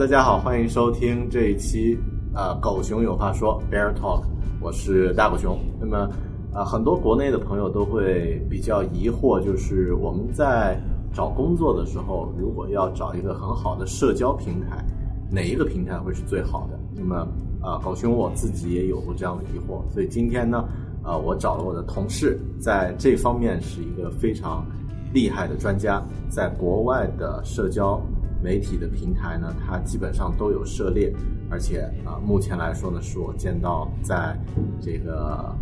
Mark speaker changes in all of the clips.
Speaker 1: 大家好，欢迎收听这一期呃《狗熊有话说》Bear Talk，我是大狗熊。那么呃，很多国内的朋友都会比较疑惑，就是我们在找工作的时候，如果要找一个很好的社交平台，哪一个平台会是最好的？那么呃，狗熊我自己也有过这样的疑惑，所以今天呢，呃，我找了我的同事，在这方面是一个非常厉害的专家，在国外的社交媒体的平台呢，它基本上都有涉猎，而且啊、目前来说呢，是我见到在这个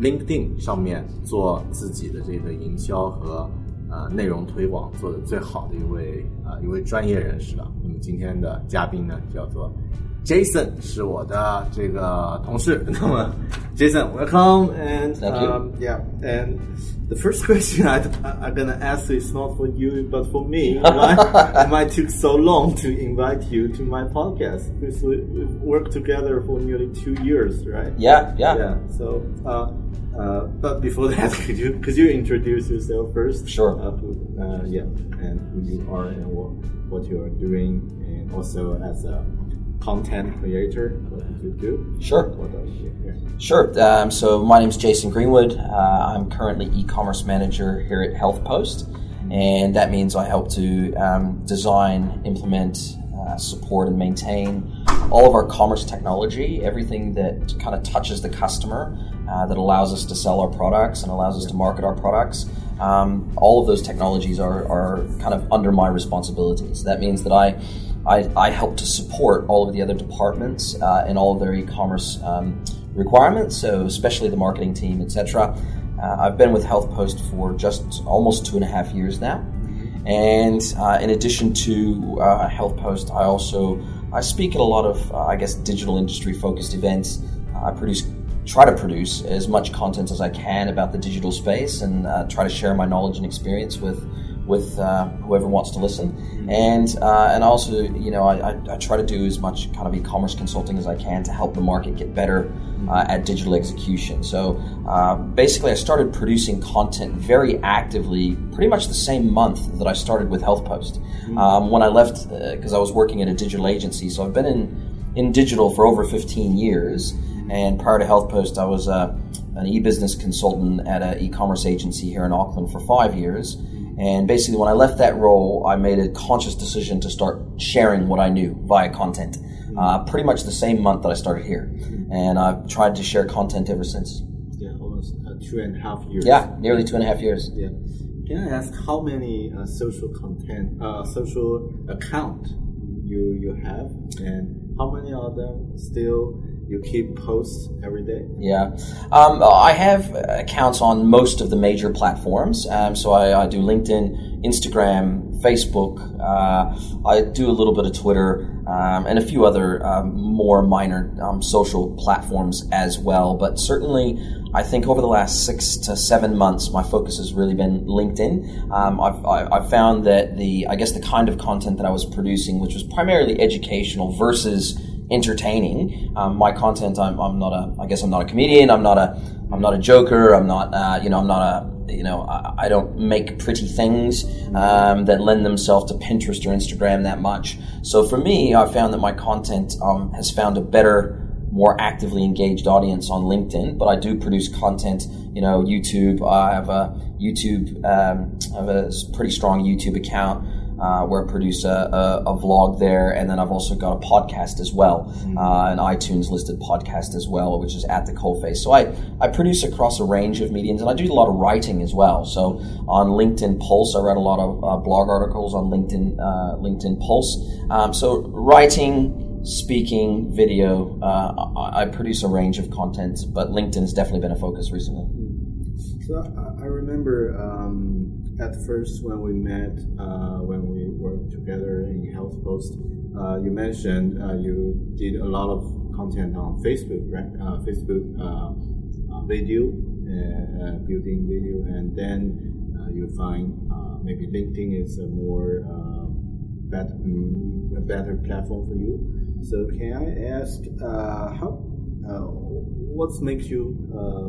Speaker 1: LinkedIn 上面做自己的这个营销和呃内容推广做的最好的一位呃一位专业人士了。那么今天的嘉宾呢，叫做 Jason，是我的这个同事。那么 Jason，welcome and
Speaker 2: Thank you.
Speaker 1: um, yeah and the first question I, I'm gonna ask is not for you but for me. Why why it took so long to invite you to my podcast? Because we, we've worked together for nearly two years, right?
Speaker 2: Yeah, yeah.
Speaker 1: Yeah. So, uh, uh, but before that, could you could you introduce yourself first?
Speaker 2: Sure.
Speaker 1: Uh, who, uh, yeah, and who you are and what what you are doing, and also as a content creator, what did you do?
Speaker 2: Sure.
Speaker 1: You?
Speaker 2: Sure. Um, so my name is Jason Greenwood. Uh, I'm currently e-commerce manager here at HealthPost, and that means I help to um, design, implement, uh, support, and maintain all of our commerce technology, everything that kind of touches the customer, uh, that allows us to sell our products and allows us to market our products. Um, all of those technologies are, are kind of under my responsibilities. That means that I I, I help to support all of the other departments uh, in all of their e-commerce um, requirements, so especially the marketing team, etc. Uh, I've been with HealthPost for just almost two and a half years now, and uh, in addition to uh, HealthPost, I also I speak at a lot of uh, I guess digital industry focused events. I produce try to produce as much content as I can about the digital space and uh, try to share my knowledge and experience with with uh, whoever wants to listen. And uh, and also, you know, I, I, I try to do as much kind of e-commerce consulting as I can to help the market get better uh, at digital execution. So uh, basically, I started producing content very actively, pretty much the same month that I started with HealthPost. Um, when I left, because I was working at a digital agency, so I've been in in digital for over 15 years. And prior to HealthPost, I was uh, an e-business consultant at an e-commerce agency here in Auckland for five years. And basically, when I left that role, I made a conscious decision to start sharing what I knew via content. Uh, pretty much the same month that I started here, and I've tried to share content ever since.
Speaker 1: Yeah, almost uh, two and a half years.
Speaker 2: Yeah, nearly two and a half years.
Speaker 1: Yeah. Can I ask how many uh, social content, uh, social account you you have, and how many of them still you keep posts every day?
Speaker 2: Yeah, um, I have accounts on most of the major platforms. Um, so I, I, do LinkedIn, Instagram, Facebook. Uh, I do a little bit of Twitter um, and a few other um, more minor um, social platforms as well. But certainly, I think over the last six to seven months, my focus has really been LinkedIn. Um, I've, I've found that the I guess the kind of content that I was producing, which was primarily educational versus entertaining. Um, my content, I'm, I'm not a, I guess I'm not a comedian. I'm not a, I'm not a joker. I'm not, uh, you know, I'm not a, you know, I, I don't make pretty things um, that lend themselves to Pinterest or Instagram that much. So for me, I found that my content um, has found a better, more actively engaged audience on LinkedIn. But I do produce content, you know, YouTube. I have a YouTube, um, I have a pretty strong YouTube account uh, where I produce a, a, a, vlog there, and then I've also got a podcast as well, mm-hmm. uh, an iTunes listed podcast as well, which is at the Coalface. So I, I produce across a range of mediums, and I do a lot of writing as well. So on LinkedIn Pulse, I write a lot of uh, blog articles on LinkedIn uh, LinkedIn Pulse. Um, so writing, speaking, video, uh, I, I, produce a range of content, but LinkedIn has definitely been a focus recently.
Speaker 1: So I remember. Um at first when we met, uh, when we worked together in HealthPost, uh, you mentioned uh, you did a lot of content on Facebook, right? Uh, Facebook uh, uh, video, building video, and then you find maybe LinkedIn is a more better, mm, a better platform for you. So can I ask how? what makes you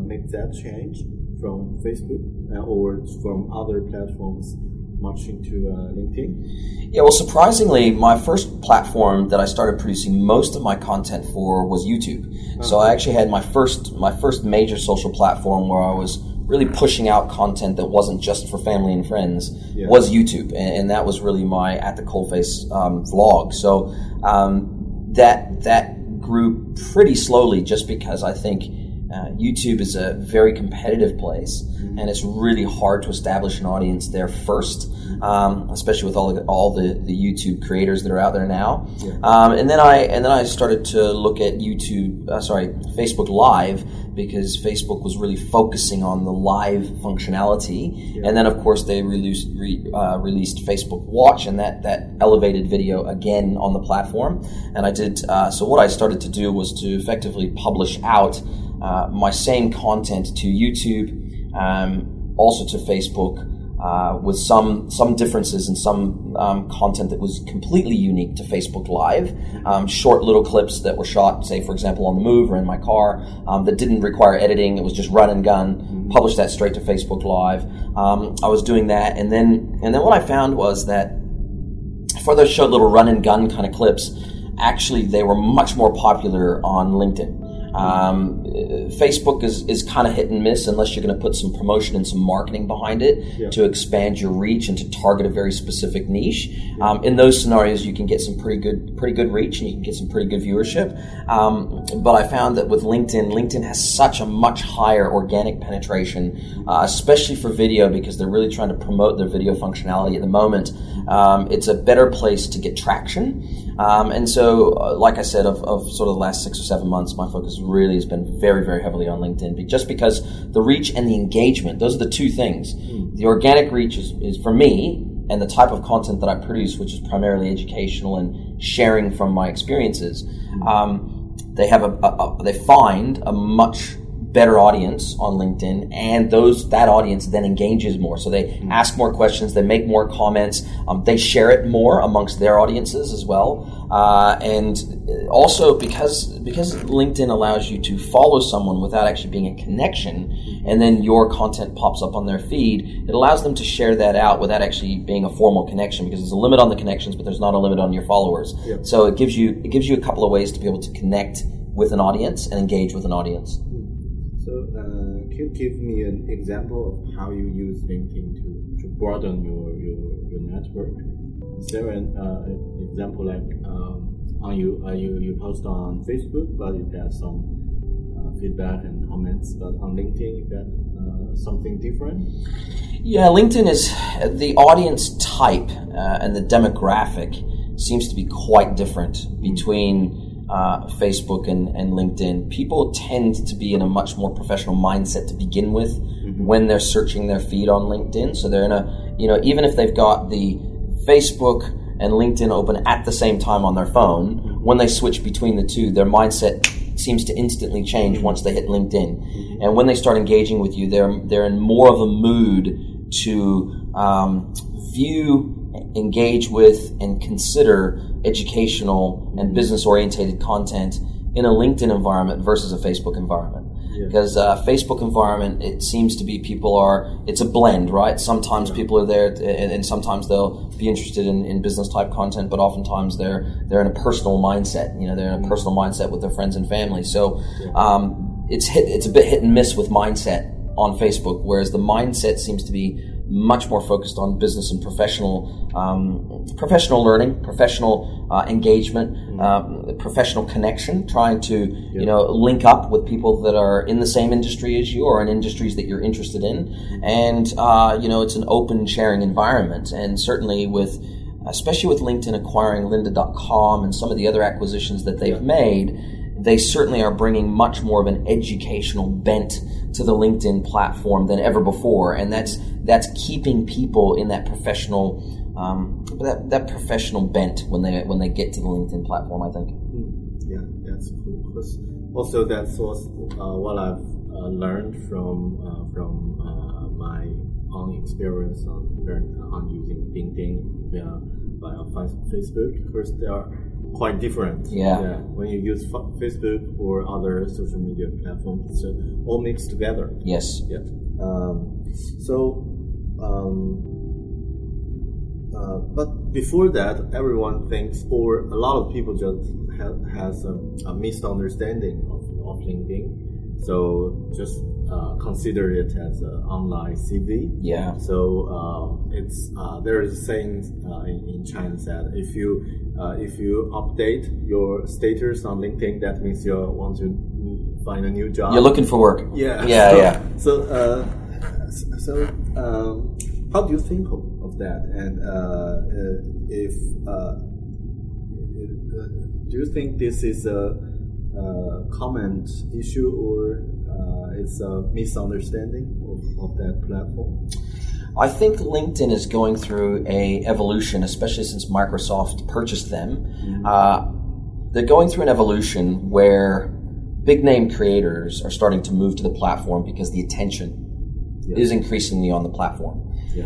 Speaker 1: make that change? From Facebook uh, or from other platforms much into uh, LinkedIn?
Speaker 2: Yeah, well, surprisingly, my first platform that I started producing most of my content for was YouTube. Uh-huh. So I actually had my first my first major social platform where I was really pushing out content that wasn't just for family and friends yeah. was YouTube, and, and, that was really my at the coalface um, vlog. So um, that that grew pretty slowly, just because I think uh, YouTube is a very competitive place, mm-hmm. and it's really hard to establish an audience there first, um, especially with all the, all the, the YouTube creators that are out there now. Yeah. Um, and then I and then I started to look at YouTube, uh, sorry, Facebook Live because Facebook was really focusing on the live functionality. Yeah. And then of course they released re, uh, released Facebook Watch, and that that elevated video again on the platform. And I did uh, so. What I started to do was to effectively publish out uh, my same content to YouTube, um, also to Facebook, uh, with some some differences and some um, content that was completely unique to Facebook Live. Um, short little clips that were shot, say for example, on the move or in my car, um, that didn't require editing. It was just run and gun. Publish that straight to Facebook Live. Um, I was doing that, and then and then what I found was that for those short little run and gun kind of clips, actually they were much more popular on LinkedIn. Um, Facebook is, is kind of hit and miss unless you're going to put some promotion and some marketing behind it yeah. to expand your reach and to target a very specific niche. Um, in those scenarios, you can get some pretty good pretty good reach and you can get some pretty good viewership. Um, but I found that with LinkedIn, LinkedIn has such a much higher organic penetration, uh, especially for video because they're really trying to promote their video functionality at the moment. Um, it's a better place to get traction. Um, and so, uh, like I said, of, of, sort of the last six or seven months, my focus really has been very, very heavily on LinkedIn, but just because the reach and the engagement, those are the two things. Mm. The organic reach is, is for me, and the type of content that I produce, which is primarily educational and sharing from my experiences, mm. um, they have a, a, a, they find a much better audience on LinkedIn, and those that audience then engages more. So they mm-hmm. ask more questions, they make more comments, um, they share it more amongst their audiences as well, uh, and also because because LinkedIn allows you to follow someone without actually being a connection, and then your content pops up on their feed. It allows them to share that out without actually being a formal connection because there's a limit on the connections, but there's not a limit on your followers. Yep. So it gives you it gives you a couple of ways to be able to connect with an audience and engage with an audience.
Speaker 1: Uh, you give me an example of how you use LinkedIn to, to broaden your, your, your network? Is there an uh, example like um, on you, uh, you you post on Facebook, but you get some uh, feedback and comments, but on LinkedIn you get uh, something different?
Speaker 2: Yeah, LinkedIn is the audience type uh, and the demographic seems to be quite different between uh, Facebook and, and LinkedIn, people tend to be in a much more professional mindset to begin with mm-hmm. when they're searching their feed on LinkedIn. So they're in a, you know, even if they've got the Facebook and LinkedIn open at the same time on their phone, mm-hmm. when they switch between the two, their mindset seems to instantly change mm-hmm. once they hit LinkedIn. And when they start engaging with you, they're, they're in more of a mood to um, view, engage with, and consider educational and business orientated content in a LinkedIn environment versus a Facebook environment. Because uh, Facebook environment, it seems to be people are, it's a blend, right? Sometimes people are there, and, and sometimes they'll be interested in, in business type content, but oftentimes they're they're in a personal mindset. You know, they're in a personal mindset with their friends and family. So um, it's hit, it's a bit hit and miss with mindset on Facebook, whereas the mindset seems to be much more focused on business and professional um, professional learning, professional uh, engagement, um, professional connection, trying to you know link up with people that are in the same industry as you or in industries that you're interested in, and uh, you know it's an open sharing environment, and certainly with especially with LinkedIn acquiring lynda.com and some of the other acquisitions that they've made, they certainly are bringing much more of an educational bent to the LinkedIn platform than ever before, and that's that's keeping people in that professional um, that, that professional bent when they when they get to the LinkedIn platform. I think.
Speaker 1: Yeah, that's cool. 'Cause also, that's what, uh, what I've uh, learned from uh, from uh, my own experience on on using LinkedIn via, via Fa- Facebook. Because there are quite different.
Speaker 2: Yeah.
Speaker 1: When you use Fa- Facebook or other social media platforms, it's uh, all mixed together.
Speaker 2: Yes.
Speaker 1: Yeah. Um, so, um, uh, but before that, everyone thinks, or a lot of people just ha- has a, a misunderstanding of, of LinkedIn. So just uh, consider it as an online CV.
Speaker 2: Yeah.
Speaker 1: So uh, it's uh, there is a saying uh, in, in China that if you uh, if you update your status on LinkedIn, that means you want to find a new job.
Speaker 2: You're looking for work.
Speaker 1: Yeah.
Speaker 2: Yeah.
Speaker 1: so,
Speaker 2: yeah.
Speaker 1: So, uh, so um, how do you think of, of that? And uh, uh, if uh, uh, do you think this is a, a common issue or uh, it's a misunderstanding of, of that platform?
Speaker 2: I think LinkedIn is going through a evolution, especially since Microsoft purchased them. Uh, they're going through an evolution where big name creators are starting to move to the platform because the attention is increasingly on the platform.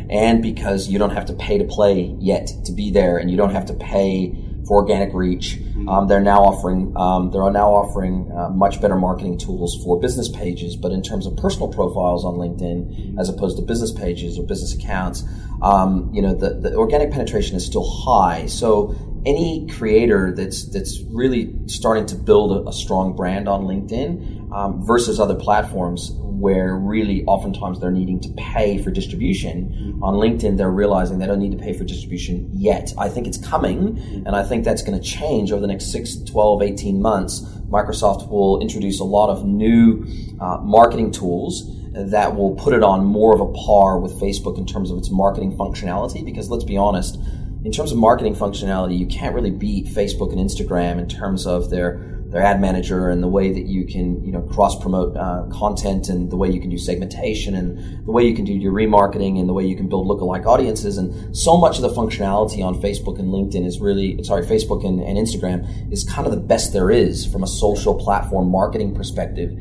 Speaker 2: And because you don't have to pay to play yet to be there, and you don't have to pay for organic reach, um, they're now offering um, they're now offering uh, much better marketing tools for business pages. But in terms of personal profiles on LinkedIn, as opposed to business pages or business accounts, um, you know the, the organic penetration is still high. So any creator that's that's really starting to build a, a strong brand on LinkedIn um, versus other platforms where really oftentimes they're needing to pay for distribution. On LinkedIn they're realizing they don't need to pay for distribution yet. I think it's coming and I think that's going to change over the next 6 12 18 months. Microsoft will introduce a lot of new uh, marketing tools that will put it on more of a par with Facebook in terms of its marketing functionality because let's be honest in terms of marketing functionality, you can't really beat Facebook and Instagram in terms of their their ad manager and the way that you can you know cross promote uh, content and the way you can do segmentation and the way you can do your remarketing and the way you can build lookalike audiences. And so much of the functionality on Facebook and LinkedIn is really sorry Facebook and, and Instagram is kind of the best there is from a social platform marketing perspective.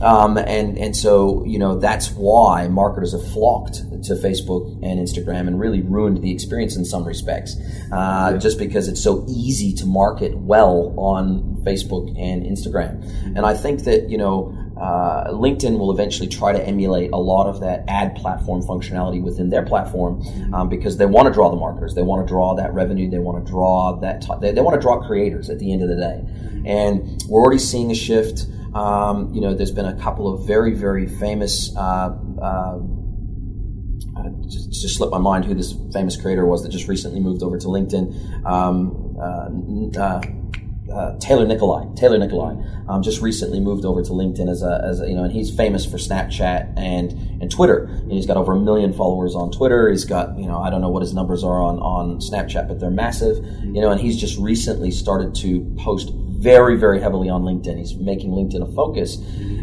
Speaker 2: Um, and and so you know that's why marketers have flocked to Facebook and Instagram and really ruined the experience in some respects uh, just because it's so easy to market well on Facebook and Instagram. And I think that, you know, uh, LinkedIn will eventually try to emulate a lot of that ad platform functionality within their platform um, because they want to draw the marketers. They want to draw that revenue. They want to draw that, t- they, they want to draw creators at the end of the day. And we're already seeing a shift. Um, you know, there's been a couple of very, very famous uh, uh, uh, just, just slipped my mind who this famous creator was that just recently moved over to LinkedIn. Um, uh, Taylor Nikolai. Taylor Nikolai um, just recently moved over to LinkedIn as a, as a, you know, and he's famous for Snapchat and and Twitter. And he's got over a million followers on Twitter. He's got you know I don't know what his numbers are on on Snapchat, but they're massive. You know, and he's just recently started to post very, very heavily on LinkedIn. He's making LinkedIn a focus.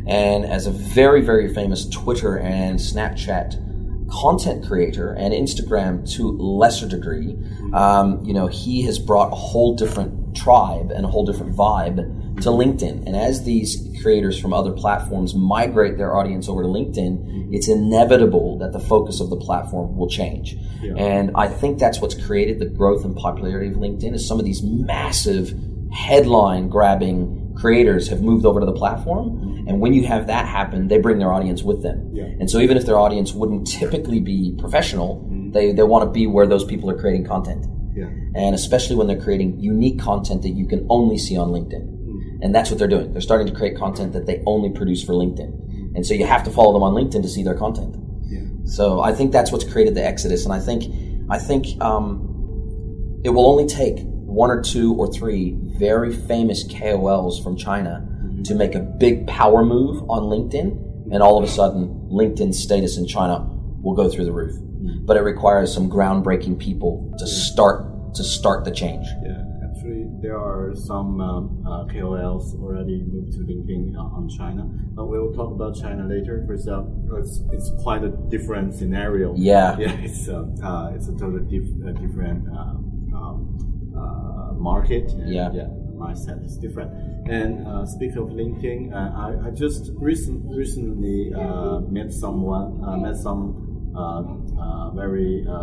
Speaker 2: And as a very, very famous Twitter and Snapchat content creator and Instagram to lesser degree, um, you know, he has brought a whole different tribe and a whole different vibe to LinkedIn. And as these creators from other platforms migrate their audience over to LinkedIn, it's inevitable that the focus of the platform will change.
Speaker 1: Yeah.
Speaker 2: And I think that's what's created the growth and popularity of LinkedIn is some of these massive headline grabbing creators have moved over to the platform. And when you have that happen, they bring their audience with them.
Speaker 1: Yeah.
Speaker 2: And so even if their audience wouldn't typically be professional, mm-hmm. they, they want to be where those people are creating content.
Speaker 1: Yeah.
Speaker 2: And especially when they're creating unique content that you can only see on LinkedIn. Mm. And that's what they're doing. They're starting to create content that they only produce for LinkedIn. Mm. And so you have to follow them on LinkedIn to see their content.
Speaker 1: Yeah.
Speaker 2: So I think that's what's created the exodus, and I think I think um, it will only take one or two or three very famous KOLs from China mm-hmm. to make a big power move on LinkedIn, and all of a sudden, LinkedIn's status in China will go through the roof. Mm. But it requires some groundbreaking people to start to start the change.
Speaker 1: Yeah, actually, there are some um, uh, KOLs already moved to LinkedIn uh, on China. But we will talk about China later because uh, it's, it's quite a different scenario.
Speaker 2: Yeah.
Speaker 1: yeah, it's uh, uh, it's a totally dif- uh, different um, um, uh, market. And,
Speaker 2: Yeah.
Speaker 1: yeah, mindset is different. And uh, speaking of LinkedIn, uh, I, I just recent, recently uh, met someone, uh, met some uh, uh, very uh,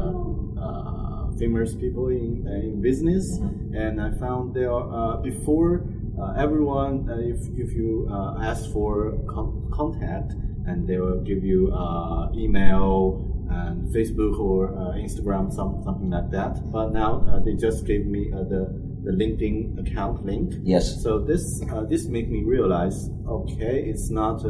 Speaker 1: uh, famous people in, in business, and I found there are, uh, before uh, everyone, uh, if, if you uh, ask for con- contact, and they will give you uh, email and Facebook or uh, Instagram, some, something like that. But now uh, they just gave me uh, the, the LinkedIn account link.
Speaker 2: Yes.
Speaker 1: So this uh, this made me realize, okay, it's not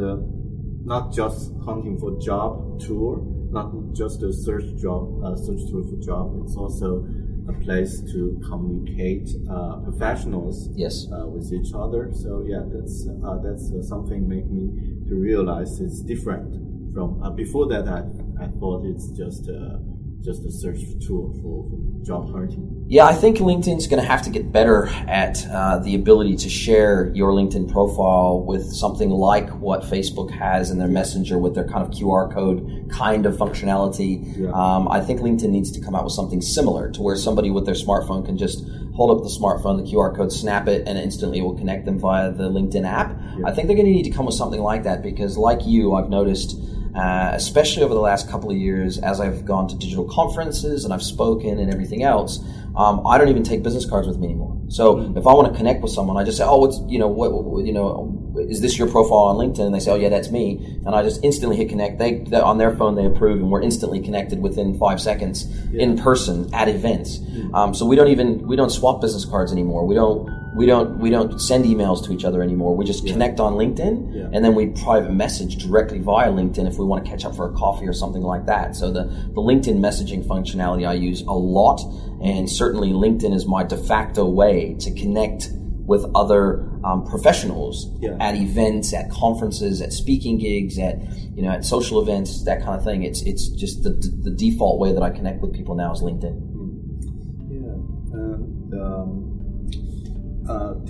Speaker 1: not just hunting for job tour, not just a search job uh, search tool for job. It's also a place to communicate uh, professionals
Speaker 2: Yes.
Speaker 1: uh, with each other. So yeah, that's uh, that's uh, something make me to realize it's different from uh, before that. I I thought it's just uh, just a search tool for, for job hunting.
Speaker 2: Yeah, I think LinkedIn's going to have to get better at uh, the ability to share your LinkedIn profile with something like what Facebook has in their Messenger with their kind of QR code kind of functionality.
Speaker 1: Yeah.
Speaker 2: Um, I think LinkedIn needs to come out with something similar to where somebody with their smartphone can just hold up the smartphone, the QR code, snap it, and instantly it will connect them via the LinkedIn app. I think they're going to need to come with something like that because, like you, I've noticed uh, especially over the last couple of years, as I've gone to digital conferences and I've spoken and everything else, um, I don't even take business cards with me anymore. So if I want to connect with someone, I just say, "Oh, what's you know what, what- you know is this your profile on LinkedIn?" And they say, "Oh, yeah, that's me," and I just instantly hit connect. They, they on their phone they approve, and we're instantly connected within five seconds in person at events. Um, so we don't even we don't swap business cards anymore. We don't. We don't we don't send emails to each other anymore. We just connect on LinkedIn,
Speaker 1: Yeah.
Speaker 2: and then we private message directly via LinkedIn if we want to catch up for a coffee or something like that. So the, the LinkedIn messaging functionality I use a lot, and certainly LinkedIn is my de facto way to connect with other um, professionals
Speaker 1: Yeah.
Speaker 2: at events, at conferences, at speaking gigs, at you know at social events, that kind of thing. It's it's just the, the default way that I connect with people now is LinkedIn.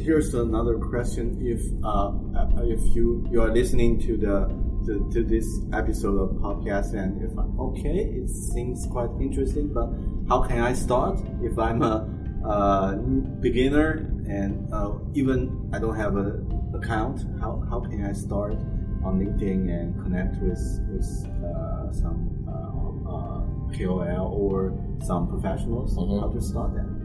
Speaker 1: Here's another question: If uh, uh, if you you are listening to the to, to this episode of podcast, and if I'm okay, it seems quite interesting, but how can I start if I'm a, uh beginner and uh, even I don't have a account? How how can I start on LinkedIn and connect with with uh, some uh, uh, KOL or some professionals? How to start that?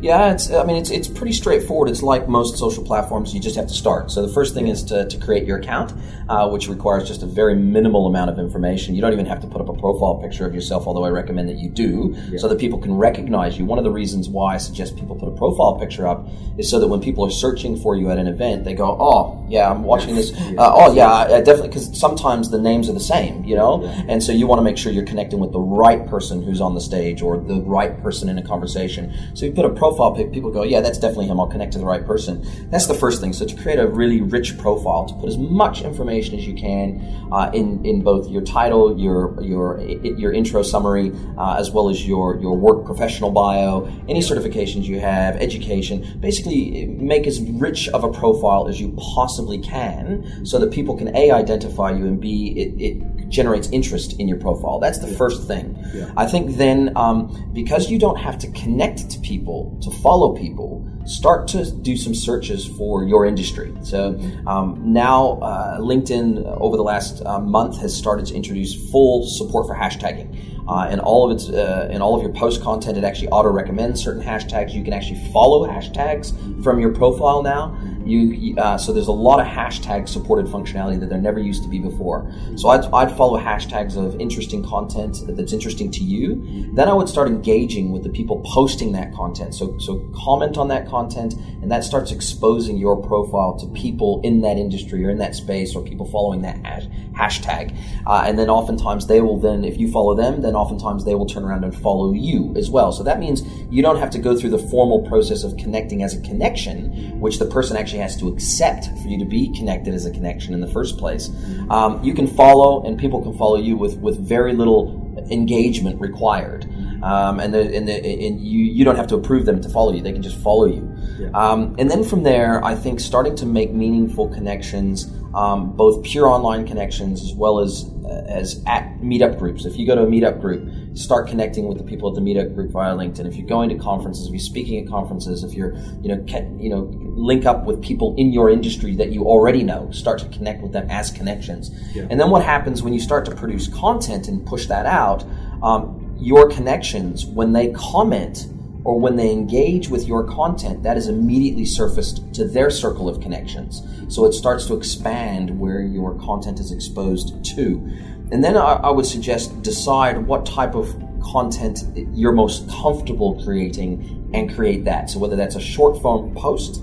Speaker 2: Yeah, it's. I mean, it's it's pretty straightforward. It's like most social platforms. You just have to start. So the first thing is to, to create your account, uh, which requires just a very minimal amount of information. You don't even have to put up a profile picture of yourself, although I recommend that you do, so that people can recognize you. One of the reasons why I suggest people put a profile picture up is so that when people are searching for you at an event, they go, "Oh, yeah, I'm watching this. Uh, oh, yeah, I, I definitely." Because sometimes the names are the same, you know, and so you want to make sure you're connecting with the right person who's on the stage or the right person in a conversation. So you put a profile pic, people go, yeah, that's definitely him. I'll connect to the right person. That's the first thing. So to create a really rich profile, to put as much information as you can uh, in in both your title, your your your intro summary, uh, as well as your your work professional bio, any certifications you have, education. Basically, make as rich of a profile as you possibly can, so that people can a identify you and b it, it generates interest in your profile. That's the first thing.
Speaker 1: Yeah.
Speaker 2: I think then, um, because you don't have to connect to people to follow people, start to do some searches for your industry. So um, now, uh, LinkedIn uh, over the last uh, month has started to introduce full support for hashtagging. Uh, and all of its uh, in all of your post content, it actually auto recommends certain hashtags. You can actually follow hashtags from your profile now. You uh, so there's a lot of hashtag supported functionality that there never used to be before. So I'd, I'd follow hashtags of interesting content that's interesting to you. Then I would start engaging with the people posting that content. So so comment on that content, and that starts exposing your profile to people in that industry or in that space or people following that hash, hashtag. Uh, and then oftentimes they will then, if you follow them, then oftentimes they will turn around and follow you as well. So that means you don't have to go through the formal process of connecting as a connection, which the person actually has to accept for you to be connected as a connection in the first place. Um, you can follow, and people can follow you with with very little engagement required. Um, and the, and, the, and you, you don't have to approve them to follow you. They can just follow you. Um, and then from there, I think starting to make meaningful connections, um, both pure online connections as well as as at meetup groups. If you go to a meetup group, start connecting with the people at the meetup group via LinkedIn. If you're going to conferences, if you're speaking at conferences, if you're you know you know link up with people in your industry that you already know, start to connect with them as connections. And then what happens when you start to produce content and push that out? Um, your connections when they comment or when they engage with your content, that is immediately surfaced to their circle of connections. So it starts to expand where your content is exposed to. And then I, I would suggest decide what type of content you're most comfortable creating and create that. So whether that's a short form post,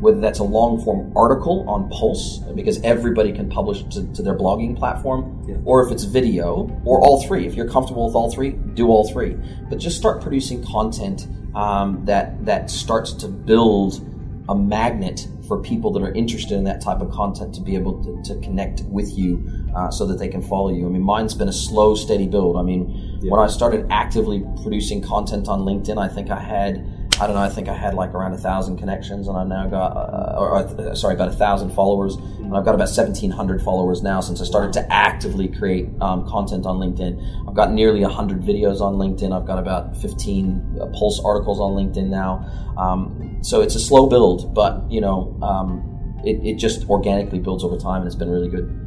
Speaker 2: whether that's a long form article on Pulse, because everybody can publish to, to their blogging platform, or if it's video, or all three. If you're comfortable with all three, do all three. But just start producing content um, that that starts to build a magnet for people that are interested in that type of content to be able to, to connect with you uh, so that they can follow you. I mean, mine's been a slow, steady build. I mean, when I started actively producing content on LinkedIn, I think I had, I don't know, I think I had like around a thousand connections, and I've now got, uh, or, uh, sorry, about a thousand followers, and I've got about 1,700 followers now since I started to actively create um, content on LinkedIn. I've got nearly 100 videos on LinkedIn. I've got about 15 uh, Pulse articles on LinkedIn now. Um, so it's a slow build, but you know, um, it, it just organically builds over time, and it's been really good.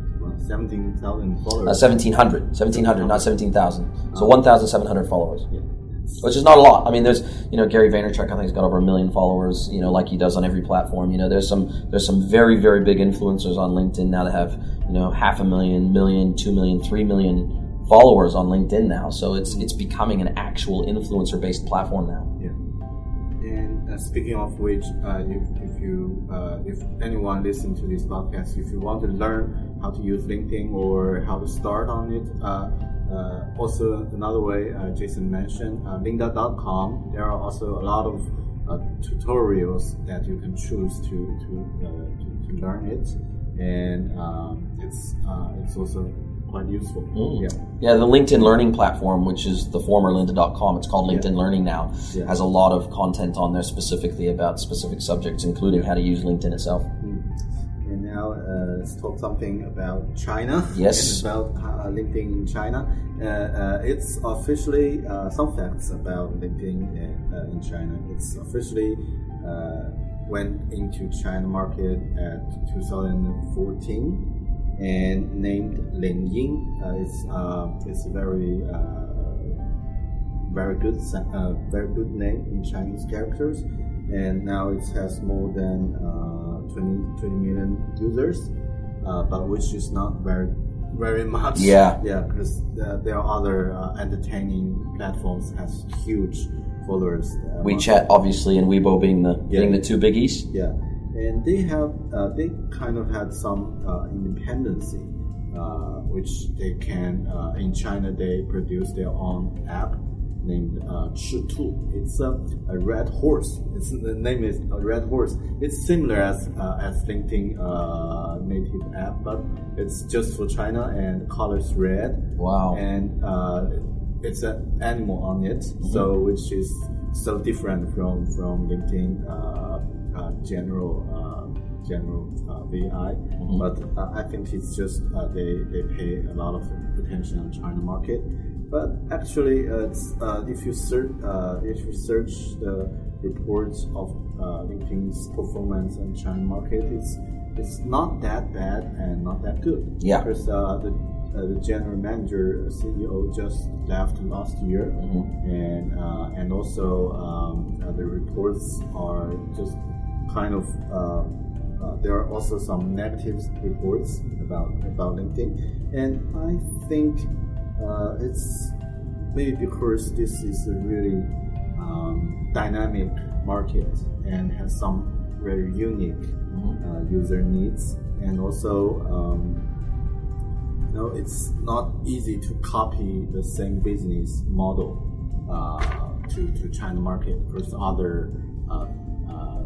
Speaker 1: Seventeen thousand
Speaker 2: Uh,
Speaker 1: followers.
Speaker 2: 1,700, 1,700, not 17,000. So 1,700 followers. Which is not a lot. I mean, there's, you know, Gary Vaynerchuk, I think, he's got over a million followers, you know, like he does on every platform. You know, there's some, there's some very, very big influencers on LinkedIn now that have, you know, half a million, million, two million, three million followers on LinkedIn now. So it's, it's becoming an actual influencer based platform now.
Speaker 1: Yeah. And uh, speaking of which, uh, if, if you uh, if anyone listen to this podcast, if you want to learn how to use LinkedIn or how to start on it, uh, also another way uh, Jason mentioned, uh, Lynda.com. There are also a lot of uh, tutorials that you can choose to to, uh, to, to learn it, and um, it's uh, it's also quite useful.
Speaker 2: Mm.
Speaker 1: Yeah.
Speaker 2: Yeah, the LinkedIn Learning platform, which is the former lynda.com, it's called LinkedIn Learning now,
Speaker 1: Yeah.
Speaker 2: has a lot of content on there specifically about specific subjects, including how to use LinkedIn itself.
Speaker 1: Now uh, let's talk something about China.
Speaker 2: Yes.
Speaker 1: And about uh, LinkedIn in China. Uh, uh, it's officially uh, some facts about LinkedIn in, uh, in China. It's officially uh, went into China market at 2014 and named Lingying. Uh, it's uh, it's a very uh, very good uh, very good name in Chinese characters, and now it has more than uh, 20, 20 million users, uh, but which is not very very much.
Speaker 2: Yeah.
Speaker 1: yeah, because uh, there are other uh, entertaining platforms has huge followers. Uh,
Speaker 2: WeChat, obviously, and Weibo being the
Speaker 1: Yeah.
Speaker 2: being the two biggies.
Speaker 1: yeah, and they have uh, they kind of had some uh, independency, uh, which they can uh, in China they produce their own app, named uh, Chitu. It's a, a red horse. It's the name is a red horse. It's similar as uh, as LinkedIn uh, native app, but it's just for China and the color is red.
Speaker 2: Wow.
Speaker 1: And uh, it's an animal on it, so which is so different from from LinkedIn uh, uh, general uh, general uh, VI. But uh, I think it's just uh, they they pay a lot of attention on China market. But actually, uh, uh, if you search uh, if you search the reports of uh, LinkedIn's performance in China market, it's it's not that bad and not that good.
Speaker 2: Yeah.
Speaker 1: Because uh, the uh, the general manager uh, CEO just left last year, and uh, and also um, uh, the reports are just kind of. Uh, uh, there are also some negative reports about about LinkedIn, and I think uh, it's maybe because this is a really um, dynamic market and has some very unique uh, user needs, and also um, you know it's not easy to copy the same business model uh, to to China market because other uh, uh,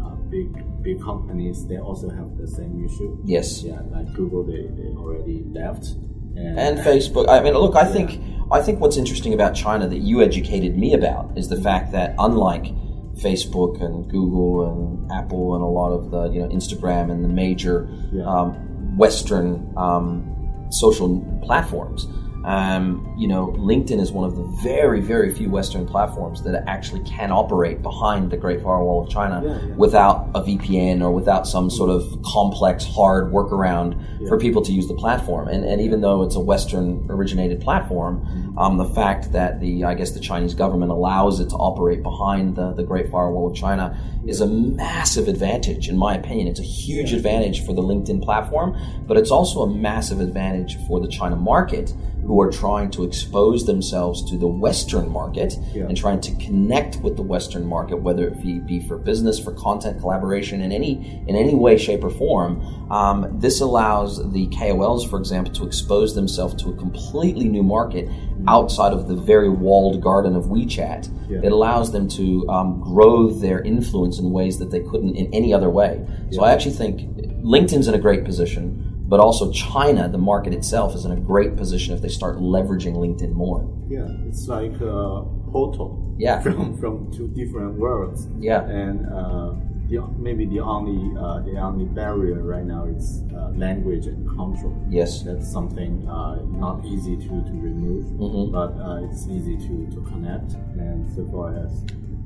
Speaker 1: uh, big big companies they also have the same issue.
Speaker 2: Yes.
Speaker 1: Yeah, like Google, they, they already left. And,
Speaker 2: and Facebook. I mean, look, I think I think what's interesting about China that you educated me about is the fact that unlike Facebook and Google and Apple and a lot of the you know Instagram and the major
Speaker 1: Yeah.
Speaker 2: um, Western um, social platforms. Um, you know, LinkedIn is one of the very, very few Western platforms that actually can operate behind the Great Firewall of China
Speaker 1: Yeah, yeah.
Speaker 2: without a VPN or without some sort of complex, hard workaround for people to use the platform. And, and even though it's a Western originated platform, um, the fact that the, I guess, the Chinese government allows it to operate behind the, the Great Firewall of China is a massive advantage, in my opinion. It's a huge advantage for the LinkedIn platform, but it's also a massive advantage for the China market who are trying to expose themselves to the Western market
Speaker 1: Yeah.
Speaker 2: and trying to connect with the Western market, whether it be, be for business, for content collaboration, in any in any way, shape, or form. Um, this allows the KOLs, for example, to expose themselves to a completely new market outside of the very walled garden of WeChat.
Speaker 1: Yeah.
Speaker 2: It allows them to um, grow their influence in ways that they couldn't in any other way. So I actually think LinkedIn's in a great position. But also, China, the market itself, is in a great position if they start leveraging LinkedIn more.
Speaker 1: yeah, it's like a portal.
Speaker 2: Yeah.
Speaker 1: From from two different worlds.
Speaker 2: Yeah.
Speaker 1: And uh, the, maybe the only uh, the only barrier right now is uh, language and culture.
Speaker 2: Yes.
Speaker 1: That's something uh, not easy to, to remove,
Speaker 2: Mhm.
Speaker 1: but uh, it's easy to, to connect. And so far as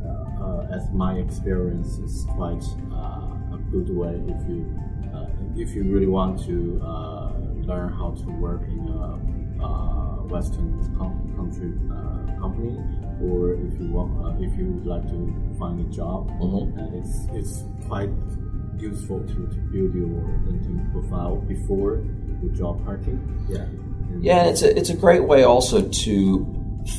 Speaker 1: uh, uh, as my experience is quite uh, a good way if you uh, if you really want to uh, learn how to work in a uh, Western country uh, company, or if you want uh, if you would like to find a job,
Speaker 2: Mhm.
Speaker 1: and it's it's quite useful to, to build your LinkedIn profile before the job hunting. Yeah. And-
Speaker 2: Yeah, it's a it's a great way also to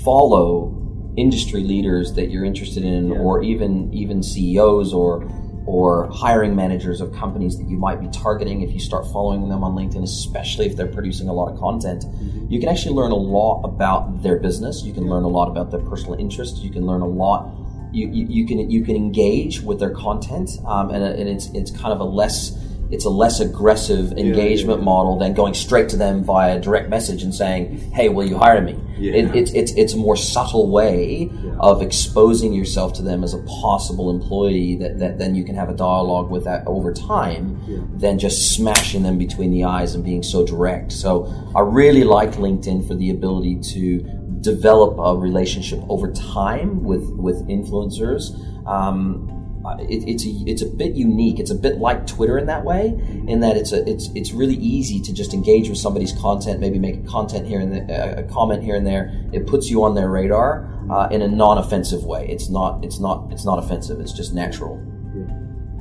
Speaker 2: follow industry leaders that you're interested in,
Speaker 1: Yeah.
Speaker 2: or even even CEOs or or hiring managers of companies that you might be targeting. If you start following them on LinkedIn, especially if they're producing a lot of content, you can actually learn a lot about their business. You can learn a lot about their personal interests. You can learn a lot. You, you, you can you can engage with their content, um, and, and it's it's kind of a less it's a less aggressive engagement
Speaker 1: yeah.
Speaker 2: model than going straight to them via direct message and saying, "Hey, will you hire me?"
Speaker 1: Yeah.
Speaker 2: It, it's it's it's a more subtle way of exposing yourself to them as a possible employee that, that then you can have a dialogue with that over time
Speaker 1: Yeah.
Speaker 2: than just smashing them between the eyes and being so direct. So I really like LinkedIn for the ability to develop a relationship over time with with influencers. Um, it, it's a it's a bit unique. It's a bit like Twitter in that way, in that it's a it's it's really easy to just engage with somebody's content, maybe make a content here and there, a comment here and there. It puts you on their radar uh, in a non-offensive way. It's not it's not it's not offensive. It's just natural.
Speaker 1: Yeah.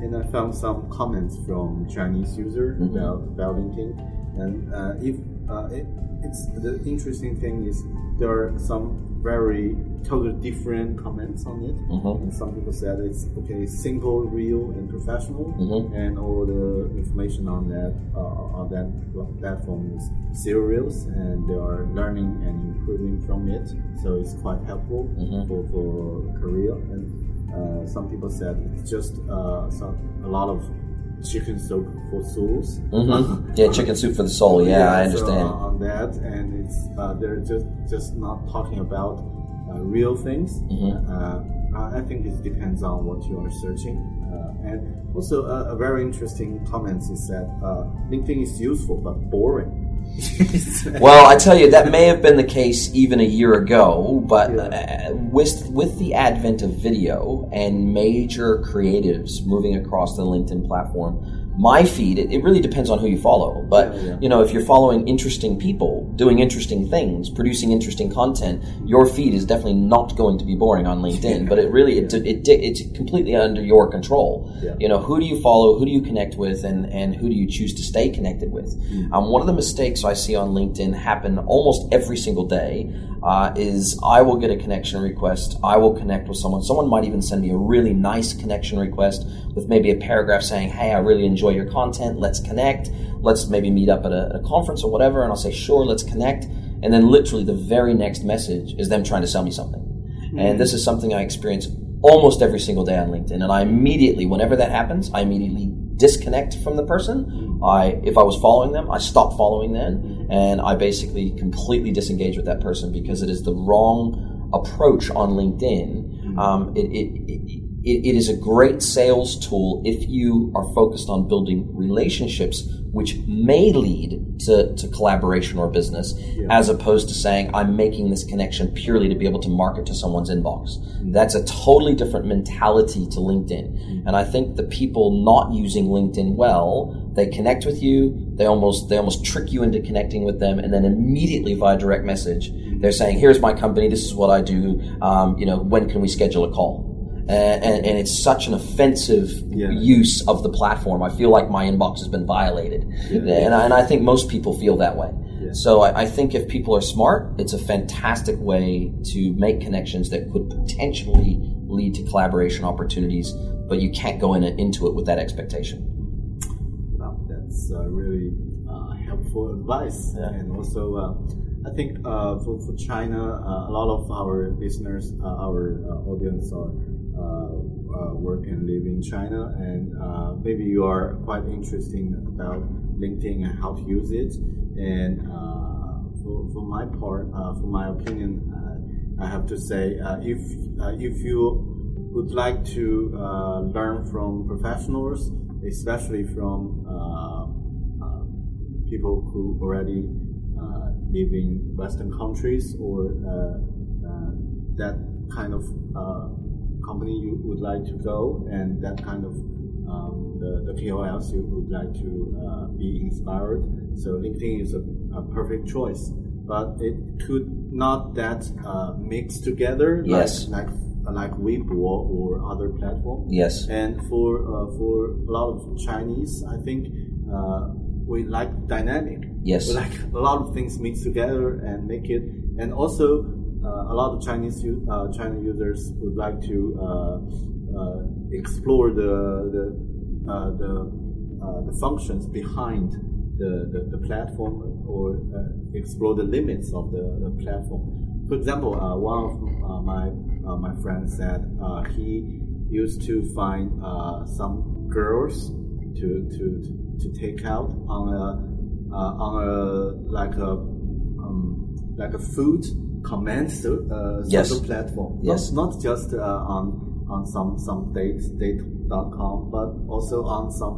Speaker 1: And I found some comments from Chinese user
Speaker 2: Mhm.
Speaker 1: about, about LinkedIn. And uh, if uh, it, it's the interesting thing is there are some very totally different comments on it.
Speaker 2: Mhm.
Speaker 1: And some people said it's okay, simple, real, and professional,
Speaker 2: Mhm.
Speaker 1: and all the information on that uh, on that platform is serious, and they are learning and improving from it. So it's quite helpful
Speaker 2: Mhm.
Speaker 1: for for career. And uh, some people said it's just uh, some a lot of chicken soup for souls.
Speaker 2: hmm Yeah, chicken soup for the soul. Yeah, I
Speaker 1: so,
Speaker 2: understand.
Speaker 1: uh, on that, and it's uh, they're just just not talking about real things.
Speaker 2: Mhm.
Speaker 1: Uh, I I think it depends on what you are searching. Uh, and also, uh, a very interesting comment is that uh, LinkedIn is useful but boring.
Speaker 2: Well, I tell you, that may have been the case even a year ago, but
Speaker 1: Yeah.
Speaker 2: uh, with with the advent of video and major creatives moving across the LinkedIn platform, my feed it, it really depends on who you follow. But
Speaker 1: Yeah, yeah.
Speaker 2: you know, if you're following interesting people doing interesting things, producing interesting content, your feed is definitely not going to be boring on LinkedIn. But it really it, it, it it's completely under your control.
Speaker 1: Yeah.
Speaker 2: You know, who do you follow? Who do you connect with? And and who do you choose to stay connected with? Um, one of the mistakes I see on LinkedIn happen almost every single day uh, is I will get a connection request. I will connect with someone. Someone might even send me a really nice connection request with maybe a paragraph saying, "Hey, I really enjoy your content. Let's connect. Let's maybe meet up at a, at a conference or whatever." And I'll say, "Sure, let's connect." And then literally the very next message is them trying to sell me something. And this is something I experience almost every single day on LinkedIn. And I immediately, whenever that happens, I immediately disconnect from the person. I, if I was following them, I stop following them, and I basically completely disengage with that person because it is the wrong approach on LinkedIn. Um, it, it, it, it, it is a great sales tool if you are focused on building relationships which may lead to, to collaboration or business as opposed to saying i'm making this connection purely to be able to market to someone's inbox. Mm-hmm. That's a totally different mentality to linkedin. Mm-hmm. And i think the people not using linkedin well they connect with you they almost they almost trick you into connecting with them and then immediately via direct message mm-hmm. they're saying here's my company this is what i do um, you know when can we schedule a call and, and, and it's such an offensive
Speaker 1: Yeah.
Speaker 2: use of the platform. I feel like my inbox has been violated, and, I, and I think most people feel that way. So I, I think if people are smart, it's a fantastic way to make connections that could potentially lead to collaboration opportunities. But you can't go in, into it with that expectation.
Speaker 1: Wow, that's uh, really uh, helpful advice.
Speaker 2: Yeah.
Speaker 1: And also, uh, I think uh, for, for China, uh, a lot of our listeners, uh, our uh, audience are uh, uh, work and live in China, and uh, maybe you are quite interested about LinkedIn and how to use it. And uh, for, for my part, uh, for my opinion, uh, I have to say, uh, if uh, if you would like to uh, learn from professionals, especially from uh, uh, people who already uh, live in Western countries or uh, uh, that kind of uh, company you would like to go and that kind of um, the, the KOLs you would like to uh, be inspired. So LinkedIn is a, a perfect choice, but it could not that uh, mix together
Speaker 2: Yes.
Speaker 1: like like like Weibo or other platform.
Speaker 2: Yes.
Speaker 1: And for uh, for a lot of Chinese, I think uh, we like dynamic.
Speaker 2: Yes.
Speaker 1: We like a lot of things mixed together and make it. And also, a lot of Chinese uh, China users would like to uh, uh, explore the the uh, the uh, the functions behind the, the, the platform or uh, explore the limits of the, the platform. For example, uh, one of uh, my uh, my friends said uh, he used to find uh, some girls to, to to take out on a uh, on a like a um, like a food comment so, uh,
Speaker 2: Yes.
Speaker 1: social platform.
Speaker 2: Yes.
Speaker 1: Not, not just uh, on on some some date date.com, but also on some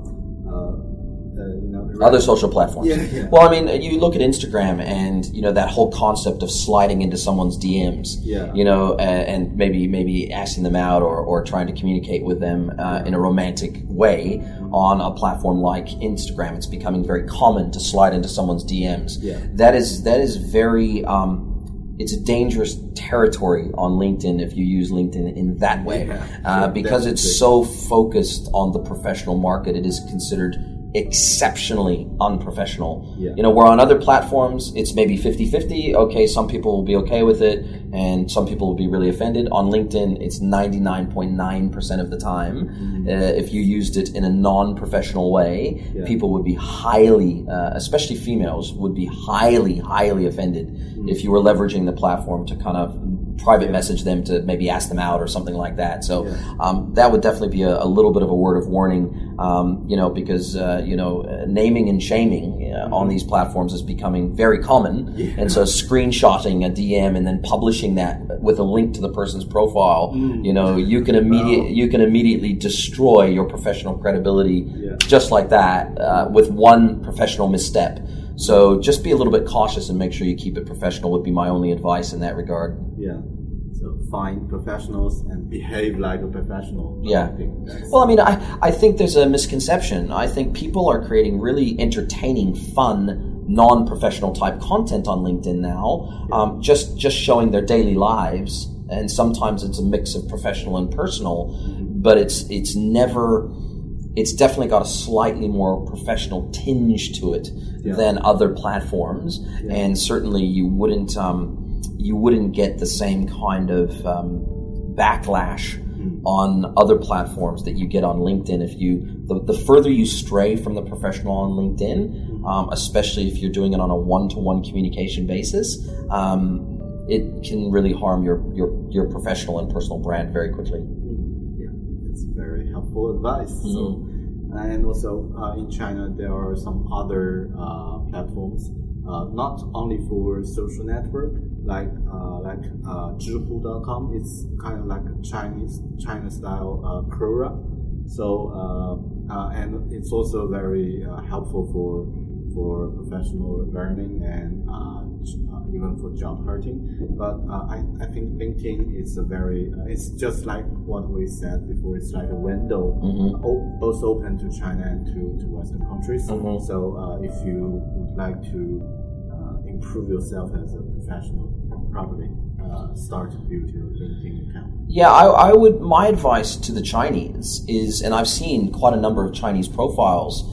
Speaker 1: uh, uh, you know
Speaker 2: Other social platforms.
Speaker 1: Yeah, yeah.
Speaker 2: Well, I mean, you look at Instagram and, you know, that whole concept of sliding into someone's DMs.
Speaker 1: Yeah.
Speaker 2: You know, uh, and maybe, maybe asking them out or, or trying to communicate with them uh, in a romantic way on a platform like Instagram. It's becoming very common to slide into someone's DMs.
Speaker 1: Yeah.
Speaker 2: That is, that is very, um, it's a dangerous territory on LinkedIn if you use LinkedIn in that way.
Speaker 1: Yeah,
Speaker 2: uh, because it's so focused on the professional market, it is considered exceptionally unprofessional.
Speaker 1: Yeah.
Speaker 2: You know, where on other platforms it's maybe 50-50. Okay, some people will be okay with it and some people will be really offended. On LinkedIn, it's 99.9% of the time. Uh, if you used it in a non-professional way,
Speaker 1: Yeah.
Speaker 2: people would be highly, uh, especially females, would be highly, highly offended if you were leveraging the platform to kind of private message them to maybe ask them out or something like that. So um, that would definitely be a, a little bit of a word of warning, um, you know, because uh, you know naming and shaming uh, on these platforms is becoming very common, and so screenshotting a DM and then publishing that with a link to the person's profile, you know, you can immediate you can immediately destroy your professional credibility just like that uh, with one professional misstep. So just be a little bit cautious and make sure you keep it professional would be my only advice in that regard.
Speaker 1: Yeah. So find professionals and behave like a professional.
Speaker 2: Yeah.
Speaker 1: I
Speaker 2: Well, I mean, I, I think there's a misconception. I think people are creating really entertaining, fun, non-professional type content on LinkedIn now, um, just just showing their daily lives, and sometimes it's a mix of professional and personal, but it's it's never. It's definitely got a slightly more professional tinge to it than other platforms, and certainly you wouldn't um, you wouldn't get the same kind of um, backlash on other platforms that you get on LinkedIn. If you the, the further you stray from the professional on LinkedIn, um, especially if you're doing it on a one-to-one communication basis, um, it can really harm your, your your professional and personal brand very quickly.
Speaker 1: Yeah, it's very helpful advice. So, and also uh, in China, there are some other uh, platforms, uh, not only for social network, like uh, like uh, Zhihu.com. It's kind of like Chinese China style uh, Quora. So, and it's also very helpful for for professional learning and even for job hunting. But uh, I, I think LinkedIn is a very, uh, it's just like what we said before, it's like a window, o- both open to China and to, to Western countries.
Speaker 2: Mhm.
Speaker 1: So uh, if you would like to uh, improve yourself as a professional, probably uh, start to build your LinkedIn account.
Speaker 2: Yeah, I, I would. My advice to the Chinese is, and I've seen quite a number of Chinese profiles,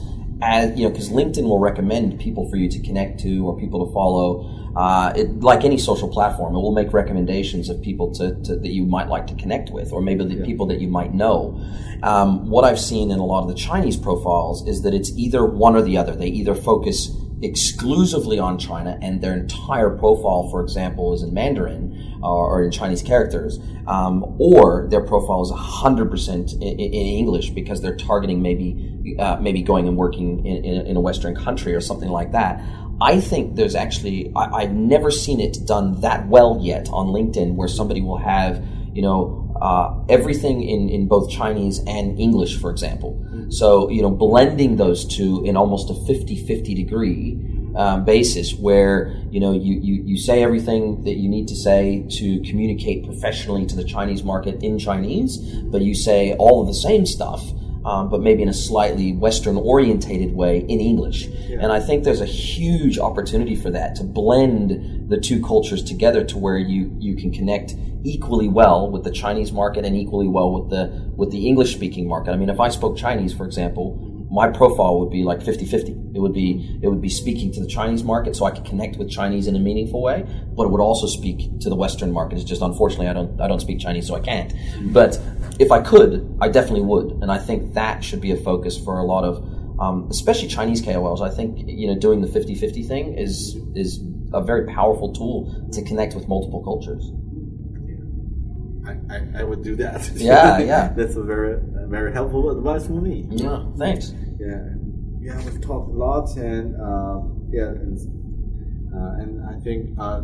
Speaker 2: as you know, because LinkedIn will recommend people for you to connect to or people to follow. Uh, it, like any social platform, it will make recommendations of people to, to that you might like to connect with, or maybe the people that you might know. Um, what I've seen in a lot of the Chinese profiles is that it's either one or the other. They either focus exclusively on China, and their entire profile, for example, is in Mandarin uh, or in Chinese characters, um, or their profile is 100% in, in English because they're targeting maybe uh, maybe going and working in, in, in a Western country or something like that. I think there's actually I, I've never seen it done that well yet on LinkedIn, where somebody will have you know uh, everything in, in both Chinese and English, for example. So, you know, blending those two in almost a 50 50 degree um, basis where, you know, you, you, you say everything that you need to say to communicate professionally to the Chinese market in Chinese, but you say all of the same stuff. Um, but maybe in a slightly Western orientated way in English. And I think there's a huge opportunity for that to blend the two cultures together to where you, you can connect equally well with the Chinese market and equally well with the with the English speaking market. I mean, if I spoke Chinese, for example, my profile would be like 50-50. It would be it would be speaking to the Chinese market so I could connect with Chinese in a meaningful way, but it would also speak to the Western market. It's just unfortunately I don't I don't speak Chinese so I can't. But if I could, I definitely would. And I think that should be a focus for a lot of um, especially Chinese KOLs. I think you know doing the 50-50 thing is is a very powerful tool to connect with multiple cultures.
Speaker 1: I, I, would do that.
Speaker 2: Yeah, yeah.
Speaker 1: That's a very, very helpful advice for me.
Speaker 2: Yeah, thanks.
Speaker 1: Yeah, yeah, we've talked a lot, and uh, yeah, and, uh, and I think uh,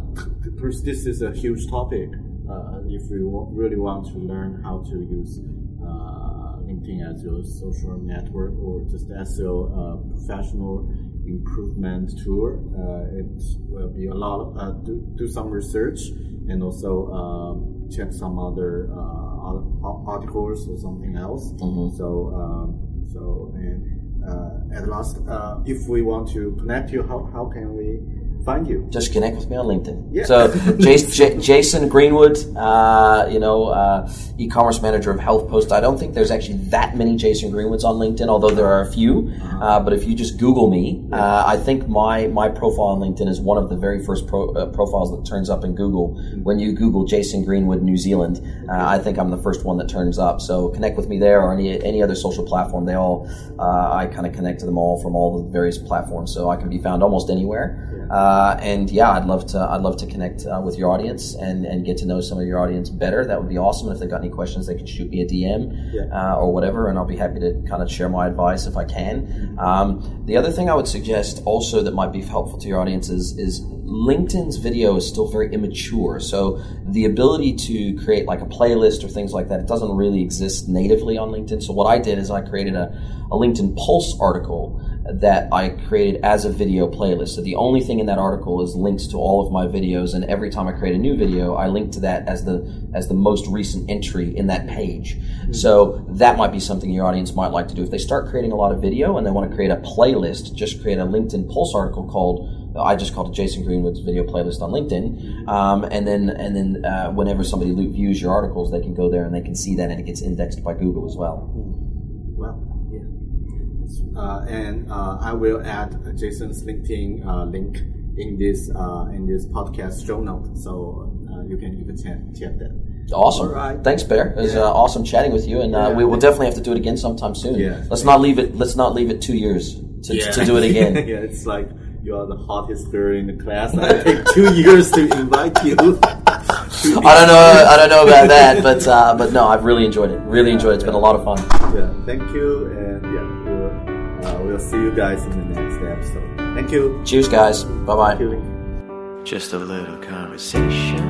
Speaker 1: this is a huge topic. Uh, if you really want to learn how to use uh, LinkedIn as your social network or just as your uh, professional improvement tool, uh, it will be a lot. Of, uh, do do some research and also um, check some other uh, articles or something else.
Speaker 2: Mhm.
Speaker 1: So um, so and uh, at last, uh, if we want to connect you, how, how can we find you?
Speaker 2: just connect with me on LinkedIn.
Speaker 1: Yeah.
Speaker 2: So, Jason, J- Jason Greenwood, uh, you know, uh, e-commerce manager of HealthPost. I don't think there's actually that many Jason Greenwoods on LinkedIn, although there are a few. Uh, but if you just Google me, uh, I think my my profile on LinkedIn is one of the very first pro, uh, profiles that turns up in Google when you Google Jason Greenwood New Zealand. Uh, I think I'm the first one that turns up. So connect with me there or any any other social platform. They all uh, I kind of connect to them all from all the various platforms, so I can be found almost anywhere. Uh, and yeah, I'd love to. I'd love to connect uh, with your audience and, and get to know some of your audience better. That would be awesome. And if they've got any questions, they can shoot me a DM
Speaker 1: Yeah.
Speaker 2: uh, or whatever, and I'll be happy to kind of share my advice if I can. Um, the other thing I would suggest also that might be helpful to your audience is, is LinkedIn's video is still very immature. So the ability to create like a playlist or things like that, it doesn't really exist natively on LinkedIn. So what I did is I created a, a LinkedIn Pulse article that I created as a video playlist. So the only thing in that article is links to all of my videos, and every time I create a new video, I link to that as the as the most recent entry in that page. So that might be something your audience might like to do. If they start creating a lot of video and they want to create a playlist, just create a LinkedIn Pulse article called I just called it Jason Greenwood's video playlist on LinkedIn, um, and then and then uh, whenever somebody views your articles, they can go there and they can see that, and it gets indexed by Google as well.
Speaker 1: Yeah. Uh, and uh, I will add Jason's LinkedIn uh, link in this uh, in this podcast show note, so uh, you can you can check, check that.
Speaker 2: Awesome.
Speaker 1: All right.
Speaker 2: Thanks, Bear. It was
Speaker 1: Yeah.
Speaker 2: uh, awesome chatting with you, and uh,
Speaker 1: Yeah.
Speaker 2: we will definitely have to do it again sometime soon.
Speaker 1: Yeah.
Speaker 2: Let's not leave it. Let's not leave it two years to, to do it again.
Speaker 1: yeah, it's like you are the hottest girl in the class. I take two years to invite you.
Speaker 2: I don't know. I don't know about that, but uh, but no, I've really enjoyed it. Really enjoyed it. It's been a lot of fun.
Speaker 1: Yeah, thank you, and yeah, we'll, uh, we'll see you guys in the next episode. Thank you.
Speaker 2: Cheers, guys. Bye bye.
Speaker 3: Just a little conversation